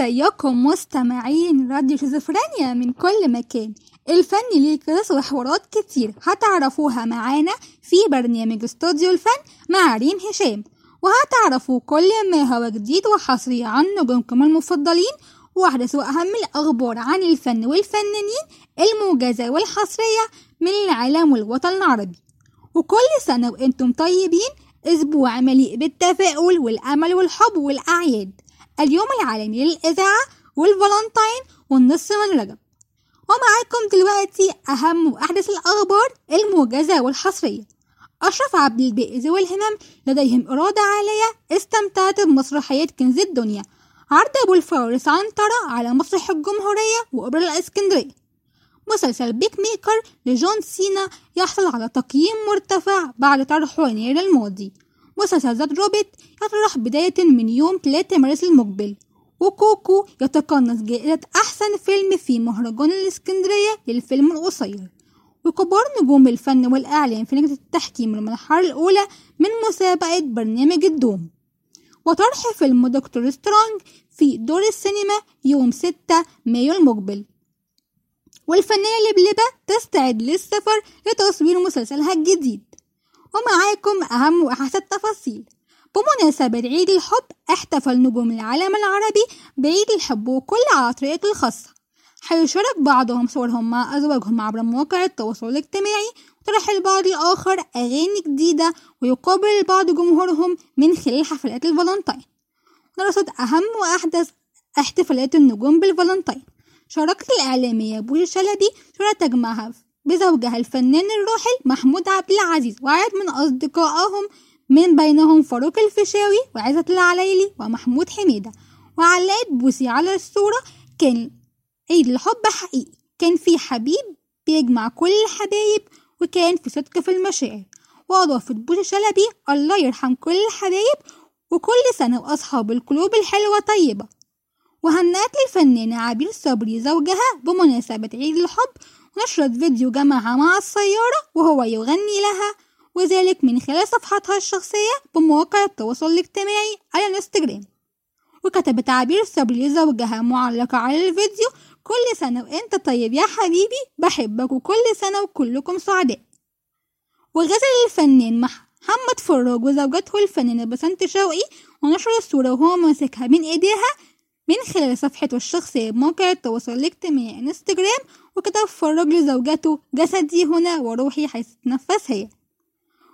ازيكم مستمعين راديو شيزوفرينيا من كل مكان. الفن ليه قصص وحوارات كتير هتعرفوها معانا في برنامج استوديو الفن مع ريم هشام. وهتعرفوا كل ما هو جديد وحصري عن نجومكم المفضلين واحدث واهم الأخبار عن الفن والفنانين الموجزة والحصرية من العالم والوطن العربي. وكل سنة وإنتم طيبين أسبوع مليء بالتفاؤل والأمل والحب والأعياد. اليوم العالمي للإذاعة والفالنتين والنص من رجب ومعاكم دلوقتي أهم وأحدث الأخبار الموجزة والحصرية. أشرف عبد الباقي ذوي الهمم لديهم إرادة عالية استمتعت بمسرحية كنز الدنيا. عرض أبو الفارس عنترة على مسرح الجمهورية وأوبرا الإسكندرية. مسلسل بيك ميكر لجون سينا يحصل على تقييم مرتفع بعد طرحه يناير الماضي. ذا روبيت يطرح بداية من يوم 3 مارس المقبل. وكوكو يتقنص جائزة أحسن فيلم في مهرجان الإسكندرية للفيلم القصير. وكبار نجوم الفن والإعلام في لجنة التحكيم المرحلة الأولى من مسابقة برنامج الدوم. وطرح فيلم Doctor Strange في دور السينما يوم 6 مايو المقبل. والفنانة لبلبة تستعد للسفر لتصوير مسلسلها الجديد. ومعاكم أهم وأحسن التفاصيل. بمناسبة عيد الحب احتفل نجوم العالم العربي بعيد الحب وكل على طريقته الخاصة. هيشارك بعضهم صورهم مع أزواجهم عبر مواقع التواصل الاجتماعي وطرح البعض الآخر أغاني جديدة ويقابل البعض جمهورهم من خلال حفلات الفالنتين. نرصد أهم وأحدث احتفالات النجوم بالفالنتين. شاركت الإعلامية بوسي شلبي صورة تجمعها بزوجها الفنان الراحل محمود عبد العزيز وعدد من أصدقائهم من بينهم فاروق الفيشاوي وعزة العليلي ومحمود حميدة. وعلقت بوسي على الصورة كان عيد الحب حقيقي. كان في حبيب بيجمع كل الحبايب وكان في صدق في المشاعر. وأضافت بوسي شلبي الله يرحم كل الحبايب وكل سنة وأصحاب القلوب الحلوة طيبة. وهنأت الفنانة عبير صبري زوجها بمناسبة عيد الحب نشرت فيديو جمعها مع السيارة وهو يغني لها وذلك من خلال صفحتها الشخصية بمواقع التواصل الاجتماعي على الانستجرام. وكتبت عبير صبري لزوجها معلقة على الفيديو كل سنة وإنت طيب يا حبيبي بحبك وكل سنة وكلكم سعداء. وغزل الفنان محمد فراج وزوجته الفنانة بسنت شوقي ونشر الصورة وهو ماسكها بين إيديها من خلال صفحته الشخصية بموقع التواصل الاجتماعي انستجرام وكتب فراج لزوجته جسدي هنا وروحي حيث تتنفس هي.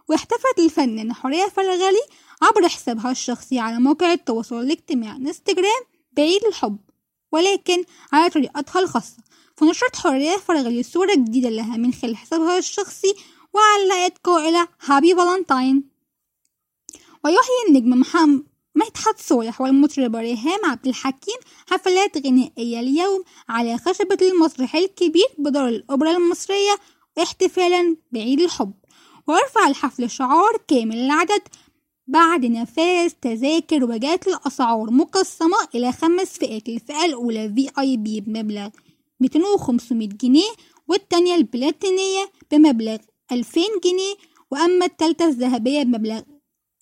واحتفلت الفنانة حورية فرغلي عبر حسابها الشخصي على موقع التواصل الاجتماعي انستجرام بعيد الحب ولكن على طريقتها الخاصة. فنشرت حورية فرغلي صورة جديدة لها من خلال حسابها الشخصي وعلقت قائلة هابي فالنتاين ويحيي النجم محمد مدحت صالح والمطربة ريهام عبد الحكيم حفلات غنائية اليوم على خشبة المسرح الكبير بدار الأوبرا المصرية احتفالا بعيد الحب. ويرفع الحفل شعار كامل العدد بعد نفاذ تذاكر وجات الأسعار مقسمة إلى خمس فئات الفئة الأولى في آي بي بمبلغ 200 و 500 جنيه والتانية البلاتينية بمبلغ 2000 جنيه وأما التالتة الذهبية بمبلغ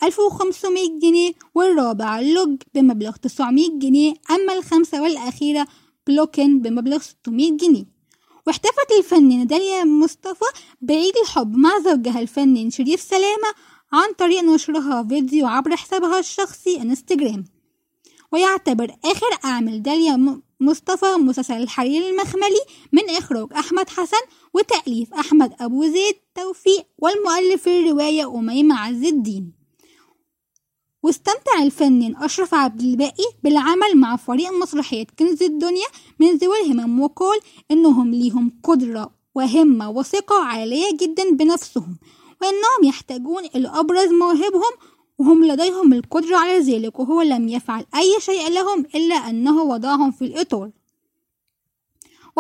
1500 جنيه والرابع اللوج بمبلغ 900 جنيه أما الخامسة والأخيرة بلوكن بمبلغ 600 جنيه. واحتفلت الفنانة داليا مصطفى بعيد الحب مع زوجها الفنان شريف سلامة عن طريق نشرها فيديو عبر حسابها الشخصي انستجرام ويعتبر آخر أعمال داليا مصطفى مسلسل الحرير المخملي من إخراج أحمد حسن وتأليف أحمد أبو زيد توفيق والمؤلف الرواية أميمة عز الدين. واستمتع الفنان أشرف عبد الباقي بالعمل مع فريق مسرحية كنز الدنيا من ذوي الهمم وقال إنهم ليهم قدرة وهمة وثقة عالية جدا بنفسهم وإنهم يحتاجون إلى أبرز مواهبهم وهم لديهم القدرة على ذلك وهو لم يفعل أي شيء لهم إلا أنه وضعهم في الإطار.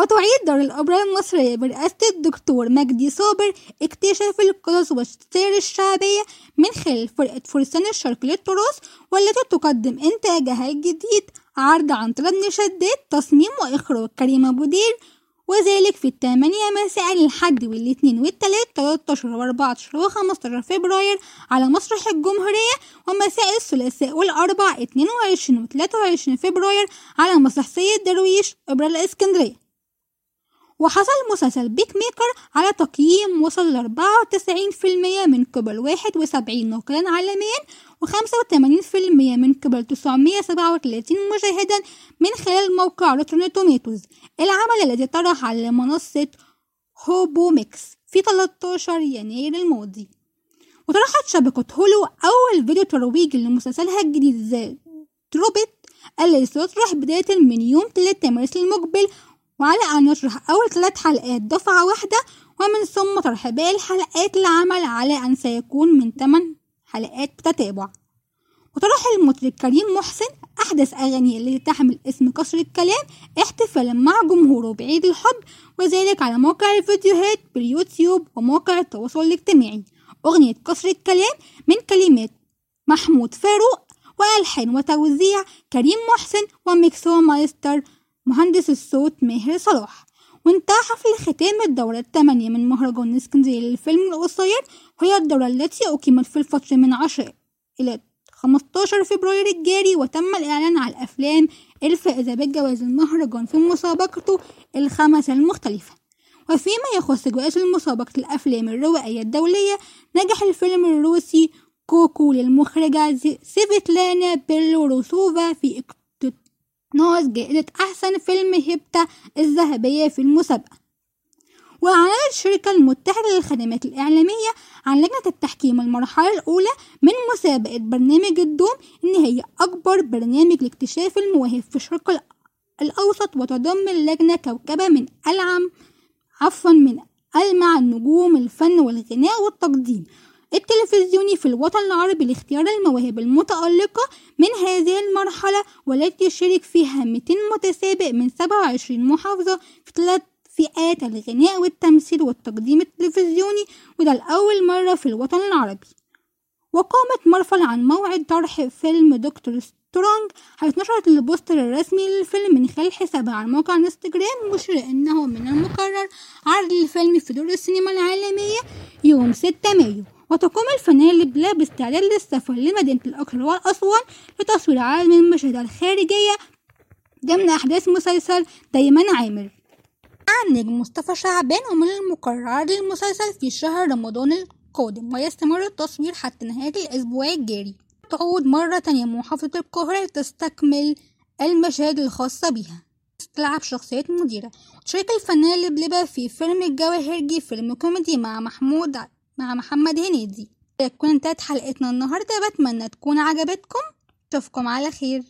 وتعيد دار الأوبرا المصرية برئاسة الدكتور مجدي صابر اكتشاف القصص والسير الشعبية من خلال فرقة فرسان الشرق للتراث والتي تقدم إنتاجها الجديد عرض عن طلب شداد تصميم وإخراج كريم أبو دير وذلك في الثامنية مساء الحد والاثنين والثلاث 13 و14 و15 فبراير على مسرح الجمهورية ومساء الثلاثاء والأربع 22 و23 فبراير على مسرح سيد درويش أوبرا الإسكندرية. وحصل مسلسل Peacemaker على تقييم وصل ل 94% من قبل 71 ناقدا عالميا و85% من قبل 937 مشاهدا من خلال موقع Rotten Tomatoes العمل الذي طرح على منصة HBO Max في 13 يناير الماضي. وطرحت شبكة Hulu أول فيديو ترويجي لمسلسلها الجديد The تروبيت الذي سيطرح بداية من يوم 3 مارس المقبل وعلى أن يشرح أول ثلاث حلقات دفعة واحدة ومن ثم طرح باقي الحلقات العمل على أن سيكون من 8 حلقات بتتابع وطرح المطرب كريم محسن أحدث أغانيه التي تحمل اسم قصر الكلام احتفالا مع جمهوره بعيد الحب وذلك على موقع الفيديوهات باليوتيوب ومواقع التواصل الاجتماعي. أغنية قصر الكلام من كلمات محمود فاروق وألحان وتوزيع كريم محسن وميكسو مايستر مهندس الصوت ماهر صلاح. وانتهى حفل ختام الدورة الثمانية من مهرجان اسكندرية للفيلم القصير وهي الدورة التي أقيمت في الفترة من عشر إلى 15 فبراير الجاري وتم الإعلان على الأفلام الفائزة بالجوائز المهرجان في مسابقته الخمسة المختلفة. وفيما يخص جوائز مسابقة الأفلام الروائية الدولية نجح الفيلم الروسي كوكو للمخرجة سيفيتلانا بيلوروسوفا في ناقص جائزة أحسن فيلم هبتة الذهبية في المسابقة. وأعلنت الشركة المتحدة للخدمات الإعلامية عن لجنة التحكيم المرحلة الأولى من مسابقة برنامج الدوم إن هي أكبر برنامج لاكتشاف المواهب في الشرق الأوسط وتضم اللجنة كوكبة من ألعم عفوا من ألمع النجوم الفن والغناء والتقديم. التلفزيوني في الوطن العربي لاختيار المواهب المتألقة من هذه المرحلة والتي يشارك فيها 200 متسابق من 27 محافظة في ثلاث فئات الغناء والتمثيل والتقديم التلفزيوني وده لأول مرة في الوطن العربي. وقامت مرفل عن موعد طرح فيلم Doctor Strange حيث نشرت ال poster الرسمي للفيلم من خلال حسابها على موقع انستجرام مشير إنه من المقرر عرض الفيلم في دور السينما العالمية يوم 6 مايو. وتقوم الفنانة لبلا باستعداد للسفر لمدينة الأقصر وأسوان لتصوير من المشاهد الخارجية ضمن أحداث مسلسل دايما عامر. النجم مصطفى شعبان ومن المقرر للمسلسل في شهر رمضان القادم ويستمر التصوير حتى نهاية الأسبوع الجاري. تعود مرة تانية محافظة القاهرة لتستكمل المشاهد الخاصة بها. تلعب شخصية مديرة. تشارك الفنانة لبلبة في فيلم الجواهرجي فيلم كوميدي مع محمود مع محمد هنيدي. تكون انتهت حلقتنا النهاردة بتمنى تكون عجبتكم. اشوفكم على خير.